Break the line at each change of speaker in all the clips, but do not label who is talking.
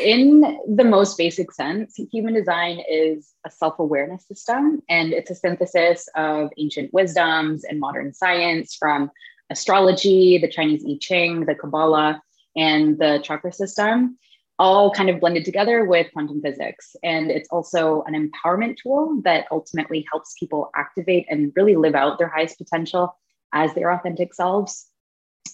in the most basic sense, human design is a self awareness system, and it's a synthesis of ancient wisdoms and modern science from astrology, the Chinese I Ching, the Kabbalah, and the chakra system, all kind of blended together with quantum physics. And it's also an empowerment tool that ultimately helps people activate and really live out their highest potential as their authentic selves.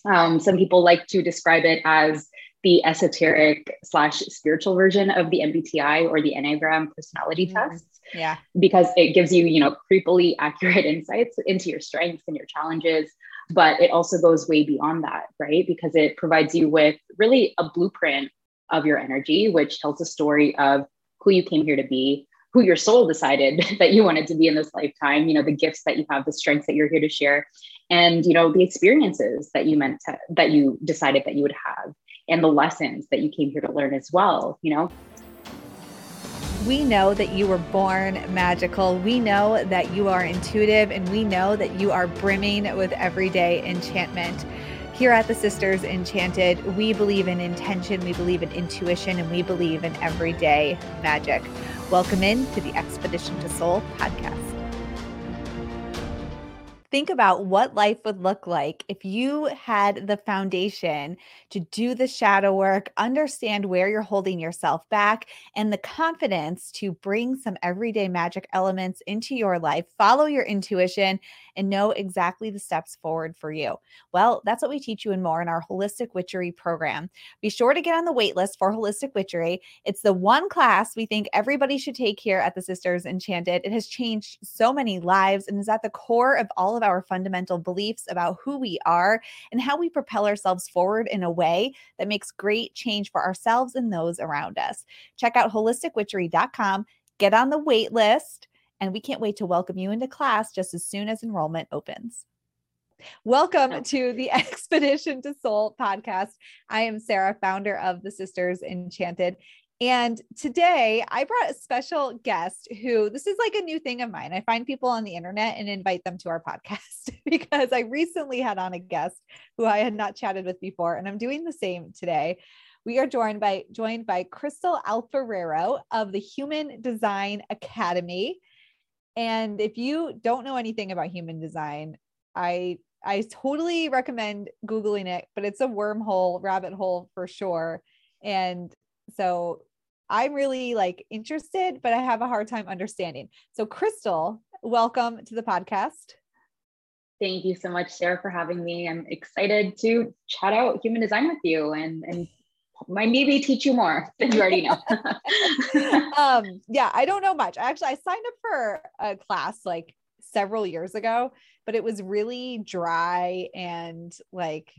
Um, some people like to describe it as the esoteric slash spiritual version of the MBTI or the Enneagram personality mm-hmm. test.
Yeah.
Because it gives you, you know, creepily accurate insights into your strengths and your challenges. But it also goes way beyond that, right? Because it provides you with really a blueprint of your energy, which tells a story of who you came here to be, who your soul decided that you wanted to be in this lifetime, you know, the gifts that you have, the strengths that you're here to share, and you know, the experiences that you meant to that you decided that you would have and the lessons that you came here to learn as well, you know.
We know that you were born magical. We know that you are intuitive, and we know that you are brimming with everyday enchantment. Here at the Sisters Enchanted, we believe in intention, we believe in intuition, and we believe in everyday magic. Welcome in to the Expedition to Soul podcast think about what life would look like if you had the foundation to do the shadow work, understand where you're holding yourself back, and the confidence to bring some everyday magic elements into your life, follow your intuition, and know exactly the steps forward for you. Well, that's what we teach you and more in our Holistic Witchery program. Be sure to get on the waitlist for Holistic Witchery. It's the one class we think everybody should take here at the Sisters Enchanted. It has changed so many lives and is at the core of all of our fundamental beliefs about who we are and how we propel ourselves forward in a way that makes great change for ourselves and those around us. Check out holisticwitchery.com, get on the wait list and we can't wait to welcome you into class just as soon as enrollment opens. Welcome to the Expedition to Soul podcast. I am Sarah, founder of the Sisters Enchanted. And today I brought a special guest who this is like a new thing of mine. I find people on the internet and invite them to our podcast because I recently had on a guest who I had not chatted with before, and I'm doing the same today. We are joined by joined by Crystal Alfarero of the Human Design Academy. And if you don't know anything about human design, I I totally recommend googling it, but it's a wormhole, rabbit hole for sure. And so I'm really like interested, but I have a hard time understanding. So Crystal, welcome to the podcast.
Thank you so much, Sarah, for having me. I'm excited to chat out human design with you and, and might maybe teach you more than you already know.
um, yeah, I don't know much. Actually, I signed up for a class like several years ago, but it was really dry and like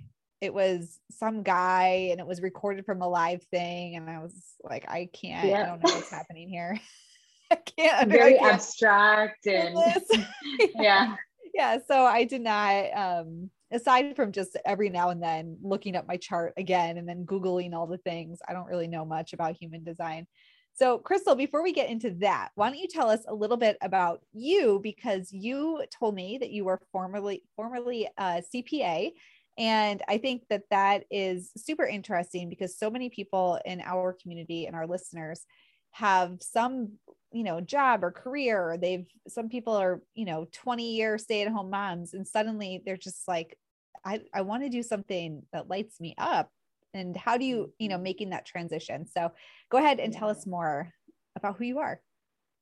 it was some guy and it was recorded from a live thing. And I was like, I can't, yeah. I don't know what's happening here. I can't.
Very
I can't
abstract and yeah.
Yeah. So I did not um aside from just every now and then looking up my chart again and then Googling all the things, I don't really know much about human design. So, Crystal, before we get into that, why don't you tell us a little bit about you? Because you told me that you were formerly formerly a CPA, and I think that that is super interesting because so many people in our community and our listeners have some you know job or career or they've some people are you know 20 year stay at home moms and suddenly they're just like i i want to do something that lights me up. And how do you you know mm-hmm. making that transition? So go ahead and tell us more about who you are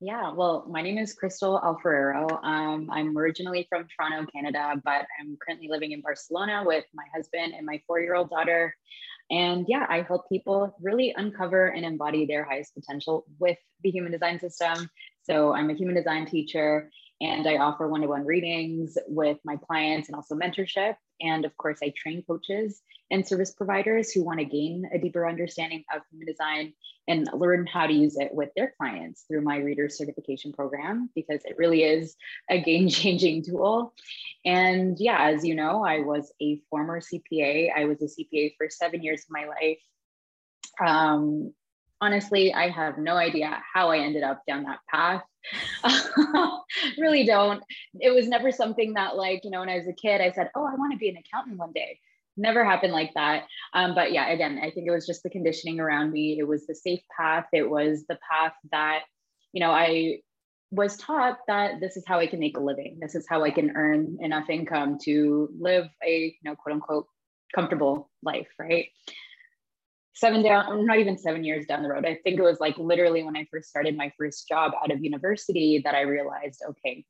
yeah, well, my name is Crystal Alfarero. Um, I'm originally from Toronto, Canada, but I'm currently living in Barcelona with my husband and my four year old daughter. And yeah, I help people really uncover and embody their highest potential with the human design system. So I'm a human design teacher and I offer one to one readings with my clients and also mentorship. And of course, I train coaches and service providers who want to gain a deeper understanding of human design and learn how to use it with their clients through my reader certification program because it really is a game changing tool. And yeah, as you know, I was a former CPA. I was a CPA for seven years of my life. Um, honestly, I have no idea how I ended up down that path. really don't. It was never something that, like, you know, when I was a kid, I said, Oh, I want to be an accountant one day. never happened like that. Um, but yeah, again, I think it was just the conditioning around me. It was the safe path. It was the path that, you know, I was taught that this is how I can make a living. This is how I can earn enough income to live a, you know, quote unquote comfortable life, right? Seven down, not even seven years down the road. I think it was like literally when I first started my first job out of university that I realized, okay,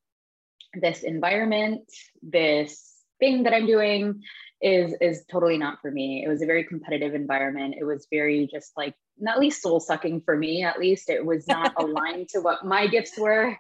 this environment, this thing that I'm doing is is totally not for me. It was a very competitive environment. It was very just like at least soul sucking for me. At least it was not aligned to what my gifts were.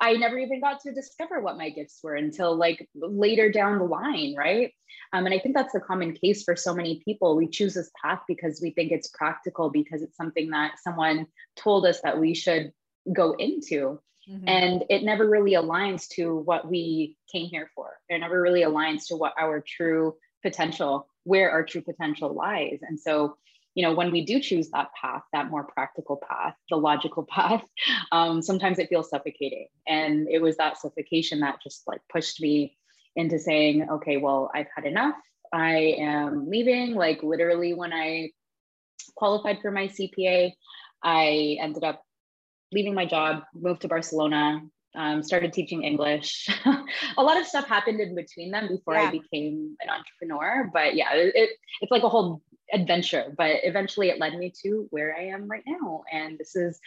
I never even got to discover what my gifts were until like later down the line, right? Um, and I think that's the common case for so many people. We choose this path because we think it's practical, because it's something that someone told us that we should go into. Mm-hmm. And it never really aligns to what we came here for. It never really aligns to what our true potential, where our true potential lies. And so, you know, when we do choose that path, that more practical path, the logical path, um, sometimes it feels suffocating. And it was that suffocation that just like pushed me into saying, okay, well, I've had enough. I am leaving. Like literally, when I qualified for my CPA, I ended up leaving my job, moved to Barcelona, um, started teaching English. a lot of stuff happened in between them before yeah. I became an entrepreneur. But yeah, it, it's like a whole adventure. But eventually it led me to where I am right now. And this is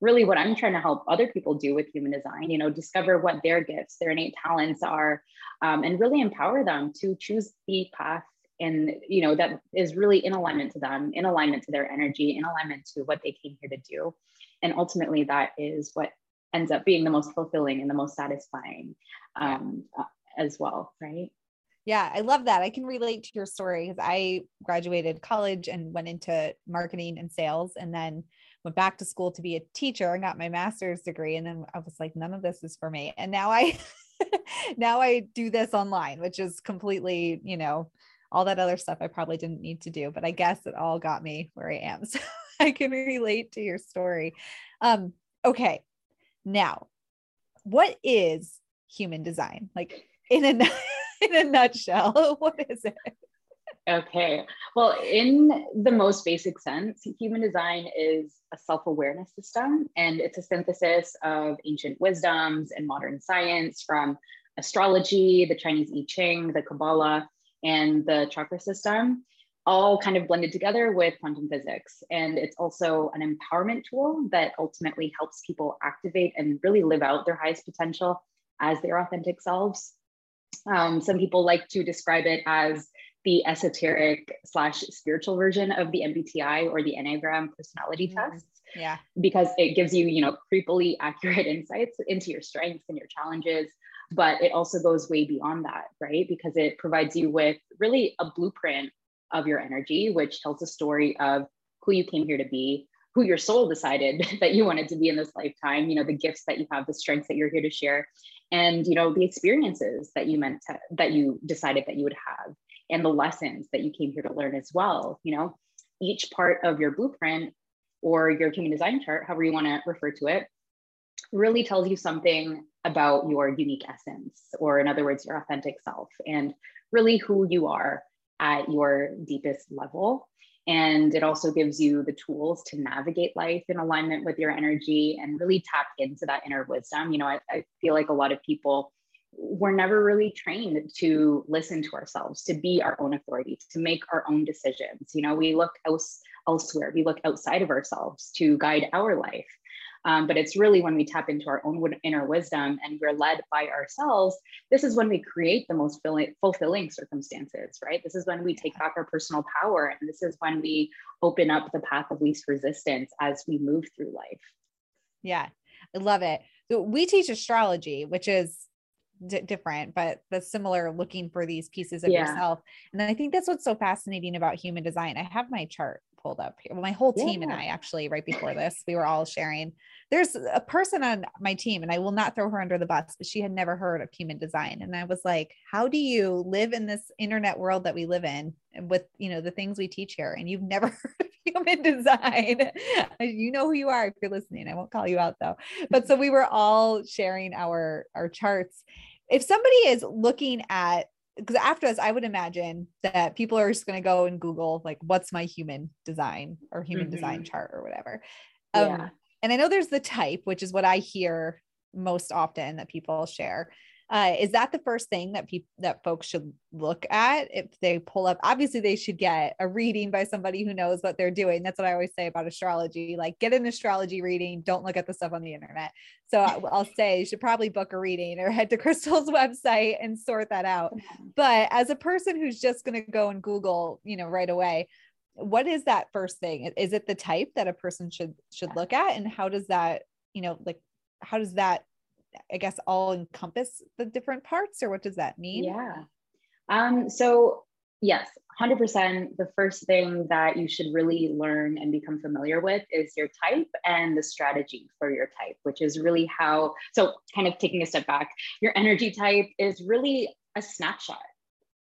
really what I'm trying to help other people do with human design, you know, discover what their gifts, their innate talents are, um, and really empower them to choose the path and you know that is really in alignment to them in alignment to their energy in alignment to what they came here to do and ultimately that is what ends up being the most fulfilling and the most satisfying um, as well right
yeah i love that. I can relate to your story because i graduated college and went into marketing and sales and then went back to school to be a teacher and got my master's degree and then i was like none of this is for me. And now i now i do this online which is completely you know all that other stuff i probably didn't need to do but i guess it all got me where i am. So i can relate to your story. Um okay now, what is human design? Like in a in a nutshell, what is it?
Okay. Well, in the most basic sense, human design is a self awareness system, and it's a synthesis of ancient wisdoms and modern science from astrology, the Chinese I Ching, the Kabbalah, and the chakra system all kind of blended together with quantum physics. And it's also an empowerment tool that ultimately helps people activate and really live out their highest potential as their authentic selves. Um, some people like to describe it as the esoteric slash spiritual version of the MBTI or the Enneagram personality mm-hmm. test.
Yeah.
Because it gives you, you know, creepily accurate insights into your strengths and your challenges. But it also goes way beyond that, right? Because it provides you with really a blueprint of your energy, which tells a story of who you came here to be, who your soul decided that you wanted to be in this lifetime, you know, the gifts that you have, the strengths that you're here to share, and you know, the experiences that you meant to that you decided that you would have, and the lessons that you came here to learn as well. You know, each part of your blueprint or your human design chart, however you want to refer to it, really tells you something about your unique essence, or in other words, your authentic self, and really who you are at your deepest level. And it also gives you the tools to navigate life in alignment with your energy and really tap into that inner wisdom. You know, I, I feel like a lot of people were never really trained to listen to ourselves, to be our own authority, to make our own decisions. You know, we look else, elsewhere, we look outside of ourselves to guide our life. Um, but it's really when we tap into our own inner wisdom and we're led by ourselves, this is when we create the most fulfilling circumstances, right? This is when we take back our personal power. And this is when we open up the path of least resistance as we move through life.
Yeah, I love it. So we teach astrology, which is d- different, but the similar looking for these pieces of yeah. yourself. And I think that's what's so fascinating about human design. I have my chart pulled up here. Well, my whole team yeah. and I actually, right before this, we were all sharing. There's a person on my team, and I will not throw her under the bus, but she had never heard of human design. And I was like, how do you live in this internet world that we live in with, you know, the things we teach here, and you've never heard human design? you know who you are if you're listening. I won't call you out though. But so we were all sharing our our charts. If somebody is looking at because after this, I would imagine that people are just going to go and Google like, "What's my human design or human mm-hmm. design chart or whatever." Um, yeah. And I know there's the type, which is what I hear most often that people share. Uh, is that the first thing that people that folks should look at if they pull up? Obviously, they should get a reading by somebody who knows what they're doing. That's what I always say about astrology. Like, get an astrology reading. Don't look at the stuff on the internet. So I'll say you should probably book a reading or head to Crystal's website and sort that out. But as a person who's just going to go and Google, you know, right away, what is that first thing? Is it the type that a person should should look at, and how does that, you know, like how does that I guess all encompass the different parts or what does that mean?
Yeah. Um, so yes, 100%. The first thing that you should really learn and become familiar with is your type and the strategy for your type, which is really how, so kind of taking a step back, your energy type is really a snapshot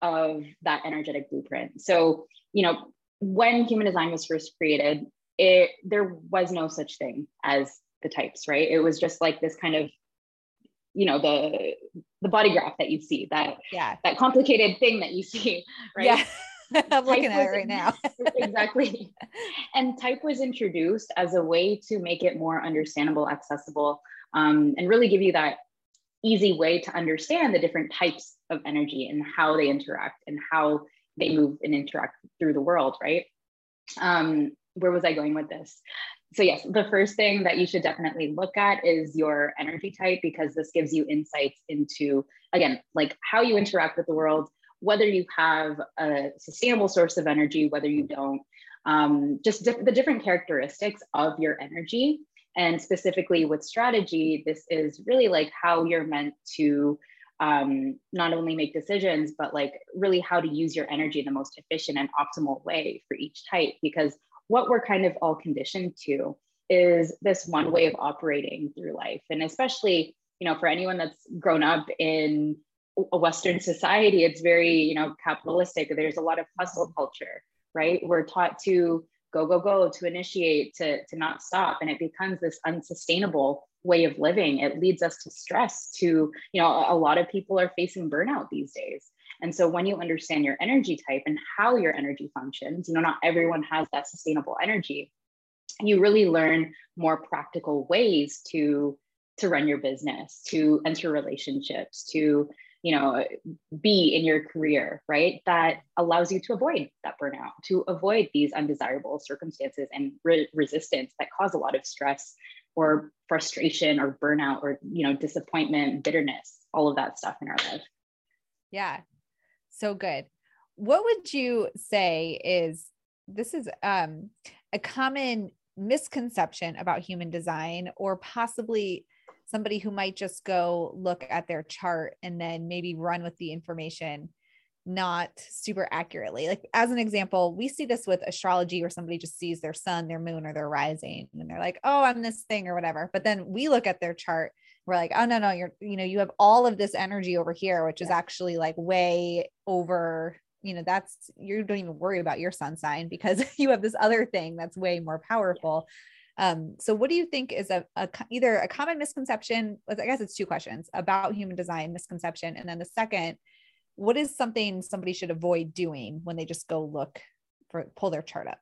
of that energetic blueprint. So, you know, when human design was first created, it there was no such thing as the types, right? It was just like this kind of you know the the body graph that you see that yeah that complicated thing that you see right yeah
I'm looking at it right now.
exactly. And type was introduced as a way to make it more understandable, accessible, um, and really give you that easy way to understand the different types of energy and how they interact and how they move and interact through the world, right? Um, where was I going with this? So yes, the first thing that you should definitely look at is your energy type because this gives you insights into again like how you interact with the world, whether you have a sustainable source of energy, whether you don't, um, just di- the different characteristics of your energy. And specifically with strategy, this is really like how you're meant to um, not only make decisions, but like really how to use your energy in the most efficient and optimal way for each type. Because what we're kind of all conditioned to is this one way of operating through life. And especially, you know, for anyone that's grown up in a Western society, it's very, you know, capitalistic. There's a lot of hustle culture, right? We're taught to go, go, go, to initiate, to, to not stop. And it becomes this unsustainable way of living. It leads us to stress, to, you know, a lot of people are facing burnout these days. And so when you understand your energy type and how your energy functions, you know, not everyone has that sustainable energy. You really learn more practical ways to to run your business, to enter relationships, to you know be in your career right that allows you to avoid that burnout to avoid these undesirable circumstances and re- resistance that cause a lot of stress or frustration or burnout or you know disappointment bitterness all of that stuff in our life
yeah so good. What would you say is this is um, a common misconception about human design, or possibly somebody who might just go look at their chart and then maybe run with the information not super accurately. Like, as an example, we see this with astrology where somebody just sees their sun, their moon, or their rising, and they're like, oh, I'm this thing or whatever. But then we look at their chart we're like oh no no you're you know you have all of this energy over here which is actually like way over you know that's you don't even worry about your sun sign because you have this other thing that's way more powerful. Um so what do you think is a, a either a common misconception i guess it's two questions about human design misconception and then the second what is something somebody should avoid doing when they just go look for pull their chart up?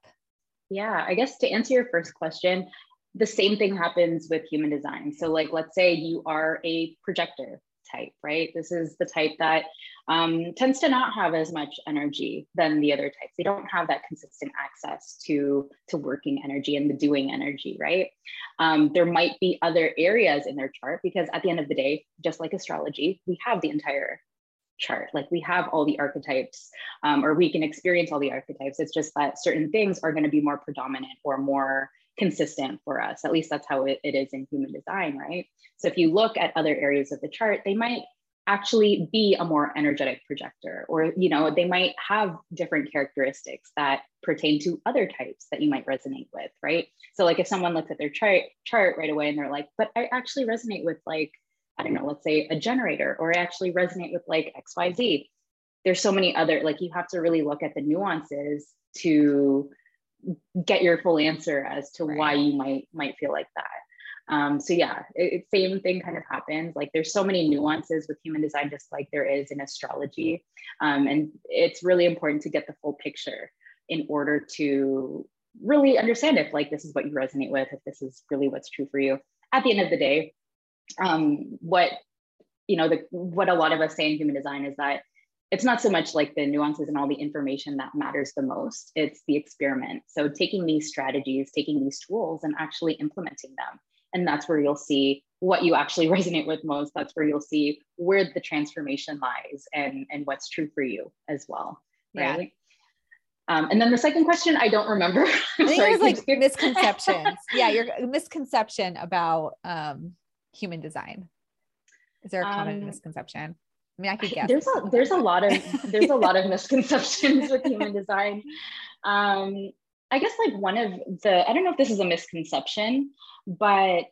Yeah i guess to answer your first question the same thing happens with human design. So, like, let's say you are a projector type, right? This is the type that um, tends to not have as much energy than the other types. They don't have that consistent access to to working energy and the doing energy, right? Um, there might be other areas in their chart because at the end of the day, just like astrology, we have the entire chart. Like we have all the archetypes, um, or we can experience all the archetypes. It's just that certain things are going to be more predominant or more consistent for us. At least that's how it, it is in human design, right? So if you look at other areas of the chart, they might actually be a more energetic projector or you know they might have different characteristics that pertain to other types that you might resonate with right so like if someone looks at their chart chart right away and they're like but i actually resonate with like i don't know let's say a generator or i actually resonate with like xyz there's so many other like you have to really look at the nuances to get your full answer as to right. why you might might feel like that Um, so yeah, it, same thing kind of happens. Like there's so many nuances with human design, just like there is in astrology. Um, and it's really important to get the full picture in order to really understand if like this is what you resonate with, if this is really what's true for you. At the end of the day, um, what you know, the what a lot of us say in human design is that it's not so much like the nuances and all the information that matters the most. It's the experiment. So taking these strategies, taking these tools, and actually implementing them. And that's where you'll see what you actually resonate with most. That's where you'll see where the transformation lies and, and what's true for you as well. Right. Yeah. Um, and then the second question, I don't remember.
I think sorry, it was like misconceptions. yeah, your misconception about um, human design. Is there a common um, misconception? I mean, I could guess.
There's a there's a lot of there's a lot of misconceptions with human design. Um, I guess like one of the I don't know if this is a misconception, but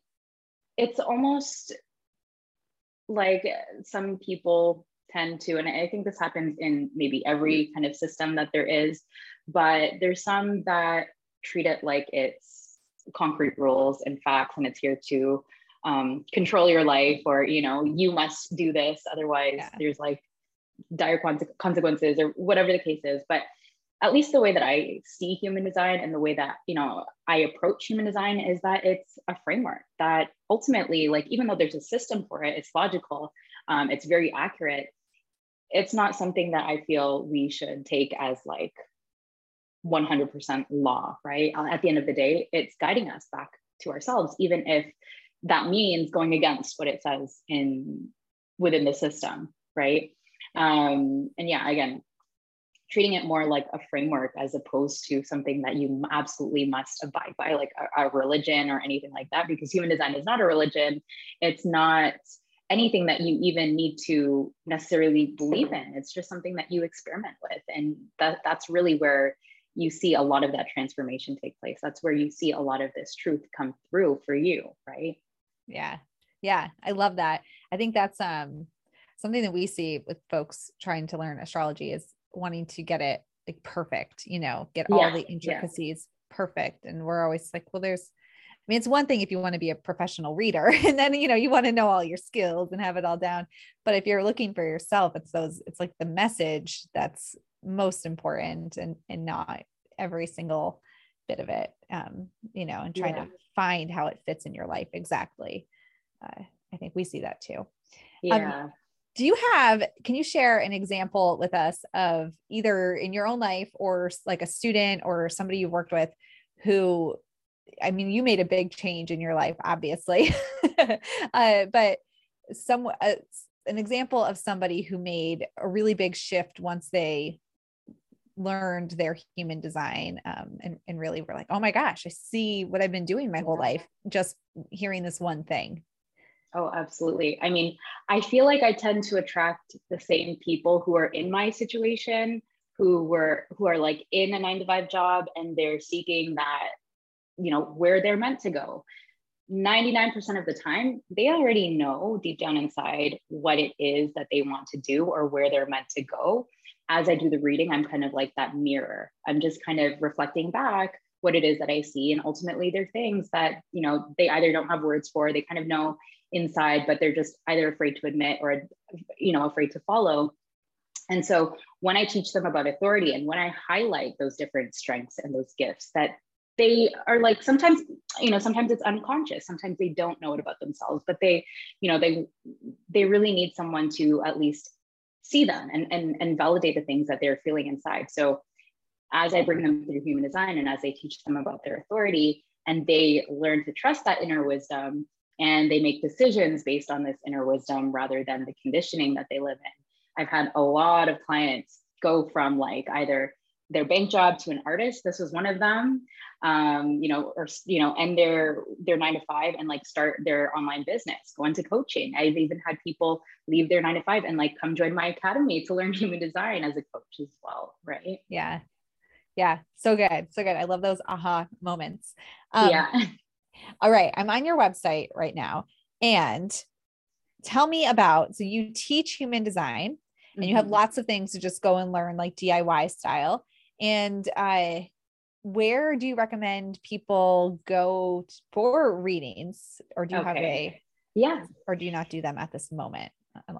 it's almost like some people tend to, and I think this happens in maybe every kind of system that there is, but there's some that treat it like it's concrete rules and facts, and it's here to um, control your life, or you know, you must do this, otherwise yeah. there's like dire consequences, or whatever the case is. But at least the way that I see human design and the way that, you know, I approach human design is that it's a framework that ultimately, like, even though there's a system for it, it's logical, um, it's very accurate. It's not something that I feel we should take as like 100% law, right? At the end of the day, it's guiding us back to ourselves, even if that means going against what it says in within the system, right? Um, and yeah, again, treating it more like a framework as opposed to something that you absolutely must abide by, like a, a, religion or anything like that, because human design is not a religion. It's not anything that you even need to necessarily believe in. It's just something that you experiment with. And that, that's really where you see a lot of that transformation take place. That's where you see a lot of this truth come through for you, right?
Yeah. Yeah. I love that. I think that's um something that we see with folks trying to learn astrology is wanting to get it like perfect, you know, get yeah, all the intricacies yeah. perfect. And we're always like, well, there's, I mean, it's one thing if you want to be a professional reader and then, you know, you want to know all your skills and have it all down. But if you're looking for yourself, it's those, it's like the message that's most important and, and not every single bit of it, um, you know, and trying yeah. to find how it fits in your life exactly. Uh, I think we see that too. Um,
yeah. Um,
do you have can you share an example with us of either in your own life or like a student or somebody you've worked with who i mean you made a big change in your life obviously uh, but some uh, an example of somebody who made a really big shift once they learned their human design um, and, and really were like oh my gosh i see what i've been doing my whole life just hearing this one thing
Oh, absolutely. I mean, I feel like I tend to attract the same people who are in my situation, who were who are like in a 9 to 5 job and they're seeking that you know, where they're meant to go. 99% of the time, they already know deep down inside what it is that they want to do or where they're meant to go. As I do the reading, I'm kind of like that mirror. I'm just kind of reflecting back what it is that I see. And ultimately, they're things that, you know, they either don't have words for, they kind of know inside, but they're just either afraid to admit or, you know, afraid to follow. And so when I teach them about authority and when I highlight those different strengths and those gifts that they are like sometimes you know sometimes it's unconscious sometimes they don't know it about themselves but they you know they they really need someone to at least see them and and, and validate the things that they're feeling inside so as i bring them through human design and as i teach them about their authority and they learn to trust that inner wisdom and they make decisions based on this inner wisdom rather than the conditioning that they live in. I've had a lot of clients go from like either their bank job to an artist. This was one of them, um, you know, or you know, end their their nine to five and like start their online business, go into coaching. I've even had people leave their nine to five and like come join my academy to learn human design as a coach as well, right?
Yeah, yeah, so good, so good. I love those aha moments. Um, yeah. All right, I'm on your website right now. And tell me about so you teach human design and you have mm-hmm. lots of things to just go and learn like DIY style. And I where do you recommend people go for readings or do you okay. have a
yeah
or do you not do them at this moment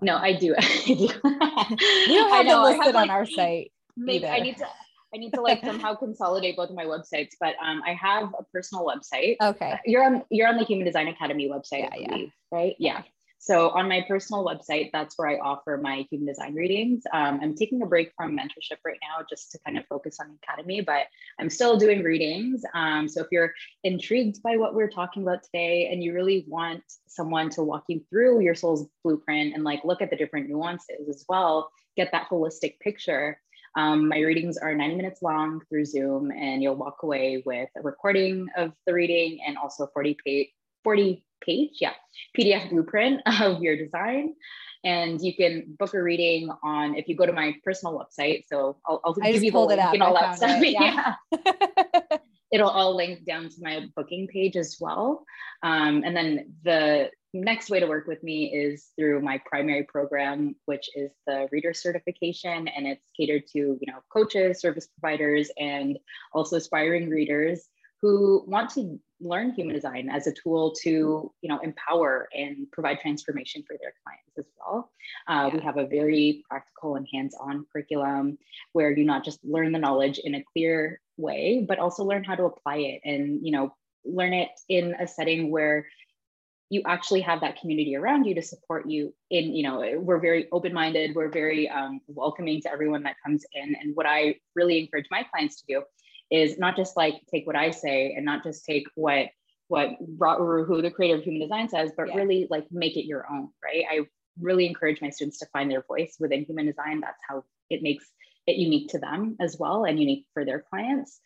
no i do,
we don't have them listed on our site
maybe i need to I need to like somehow consolidate both of my websites, but um, I have a personal website.
Okay.
You're on you're on the Human Design Academy website, yeah, yeah. right? Yeah. So on my personal website, that's where I offer my human design readings. Um, I'm taking a break from mentorship right now just to kind of focus on the academy, but I'm still doing readings. Um, so if you're intrigued by what we're talking about today and you really want someone to walk you through your soul's blueprint and like look at the different nuances as well, get that holistic picture. Um, my readings are 90 minutes long through Zoom, and you'll walk away with a recording of the reading and also 40 page 40 page, yeah, PDF blueprint of your design. And you can book a reading on if you go to my personal website. So I'll, I'll give you the link and all that stuff. It, yeah. yeah. It'll all link down to my booking page as well. Um, and then the next way to work with me is through my primary program, which is the reader certification, and it's catered to you know coaches, service providers, and also aspiring readers who want to learn human design as a tool to you know empower and provide transformation for their clients as well uh, yeah. we have a very practical and hands-on curriculum where you not just learn the knowledge in a clear way but also learn how to apply it and you know learn it in a setting where you actually have that community around you to support you in you know we're very open-minded we're very um, welcoming to everyone that comes in and what i really encourage my clients to do is not just like take what I say and not just take what what who the creator of human design says, but yeah. really like make it your own, right? I really encourage my students to find their voice within human design. That's how it makes it unique to them as well and unique for their clients.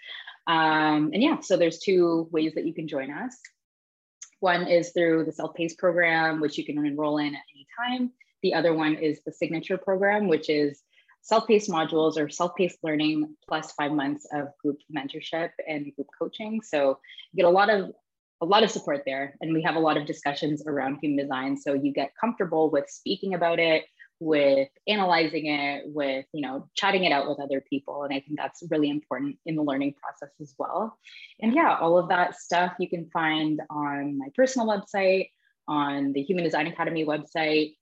Um, and yeah, so there's two ways that you can join us. One is through the self-paced program, which you can enroll in at any time. The other one is the signature program, which is self-paced modules or self-paced learning plus five months of group mentorship and group coaching. So you get a lot of a lot of support there, and we have a lot of discussions around human design. So you get comfortable with speaking about it, with analyzing it, with you know chatting it out with other people, and I think that's really important in the learning process as well. And yeah, all of that stuff you can find on my personal website, on the Human Design Academy website.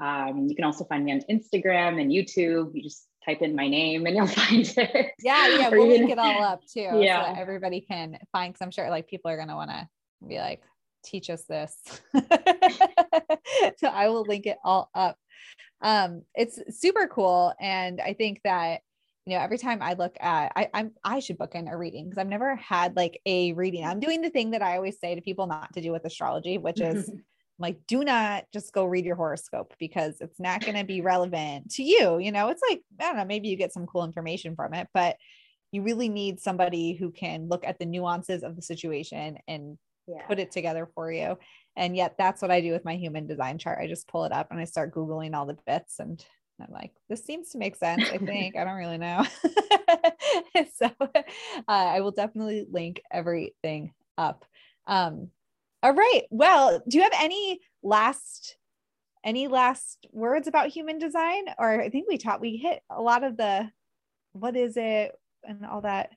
Um, you can also find me on Instagram and YouTube. You just type in my name and you'll find it.
Yeah, yeah, we'll link it all up too. Yeah. So everybody can find because I'm sure like people are gonna want to be like, teach us this. so I will link it all up. Um, it's super cool. And I think that you know every time i look at I, i'm i should book in a reading because i've never had like a reading i'm doing the thing that i always say to people not to do with astrology which is like do not just go read your horoscope because it's not going to be relevant to you you know? It's like i don't know maybe you get some cool information from it but you really need somebody who can look at the nuances of the situation and yeah. put it together for you. And yet that's what i do with my human design chart. I just pull it up and i start googling all the bits and i'm like this seems to make sense i think. I don't really know. So uh, i will definitely link everything up. Um, all right. Well, do you have any last any last words about human design? Or I think we taught we hit a lot of the what is it and all that.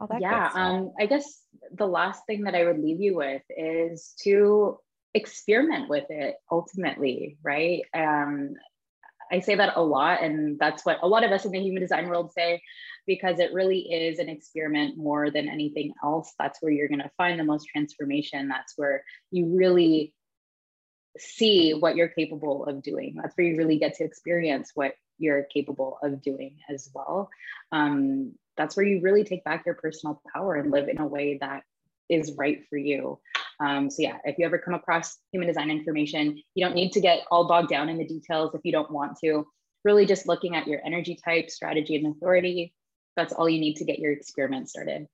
All that yeah. Um, I guess the last thing that I would leave you with is to experiment with it ultimately, right? Um, I say that a lot, and that's what a lot of us in the human design world say, because it really is an experiment more than anything else. That's where you're going to find the most transformation. That's where you really see what you're capable of doing. That's where you really get to experience what you're capable of doing as well. Um, that's where you really take back your personal power and live in a way that is right for you. Um, so yeah, if you ever come across human design information, you don't need to get all bogged down in the details if you don't want to. Really just looking at your energy type, strategy, and authority. That's all you need to get your experiment started.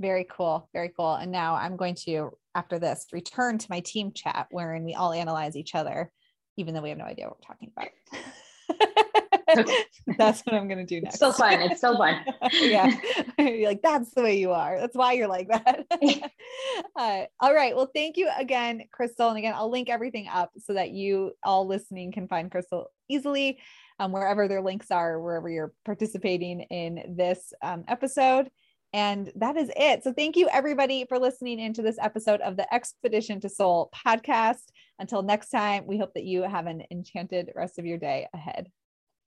Very cool. Very cool. And now I'm going to, after this, return to my team chat wherein we all analyze each other, even though we have no idea what we're talking about. that's what I'm gonna do next.
It's still fun. It's still fun.
yeah. You're like, that's the way you are. That's why you're like that. uh, all right. Well, thank you again, Crystal. And again, I'll link everything up so that you all listening can find Crystal easily um, wherever their links are, wherever you're participating in this um, episode. And that is it. So thank you everybody for listening into this episode of the Expedition to Soul podcast. Until next time, we hope that you have an enchanted rest of your day ahead.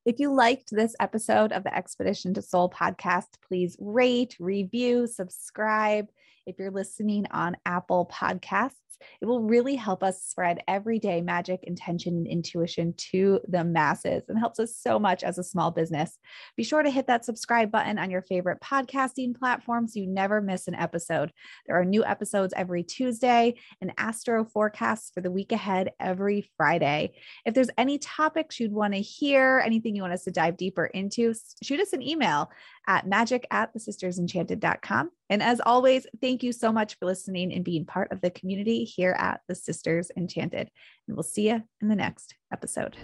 If you liked this episode of the Expedition to Soul podcast, please rate, review, subscribe. If you're listening on Apple Podcasts, it will really help us spread everyday magic, intention, and intuition to the masses and helps us so much as a small business. Be sure to hit that subscribe button on your favorite podcasting platform so you never miss an episode. There are new episodes every Tuesday and astro forecasts for the week ahead every Friday. If there's any topics you'd want to hear, anything you want us to dive deeper into, shoot us an email at magic at the sistersenchanted.com. And as always, thank you so much for listening and being part of the community here at the Sisters Enchanted. And we'll see you in the next episode.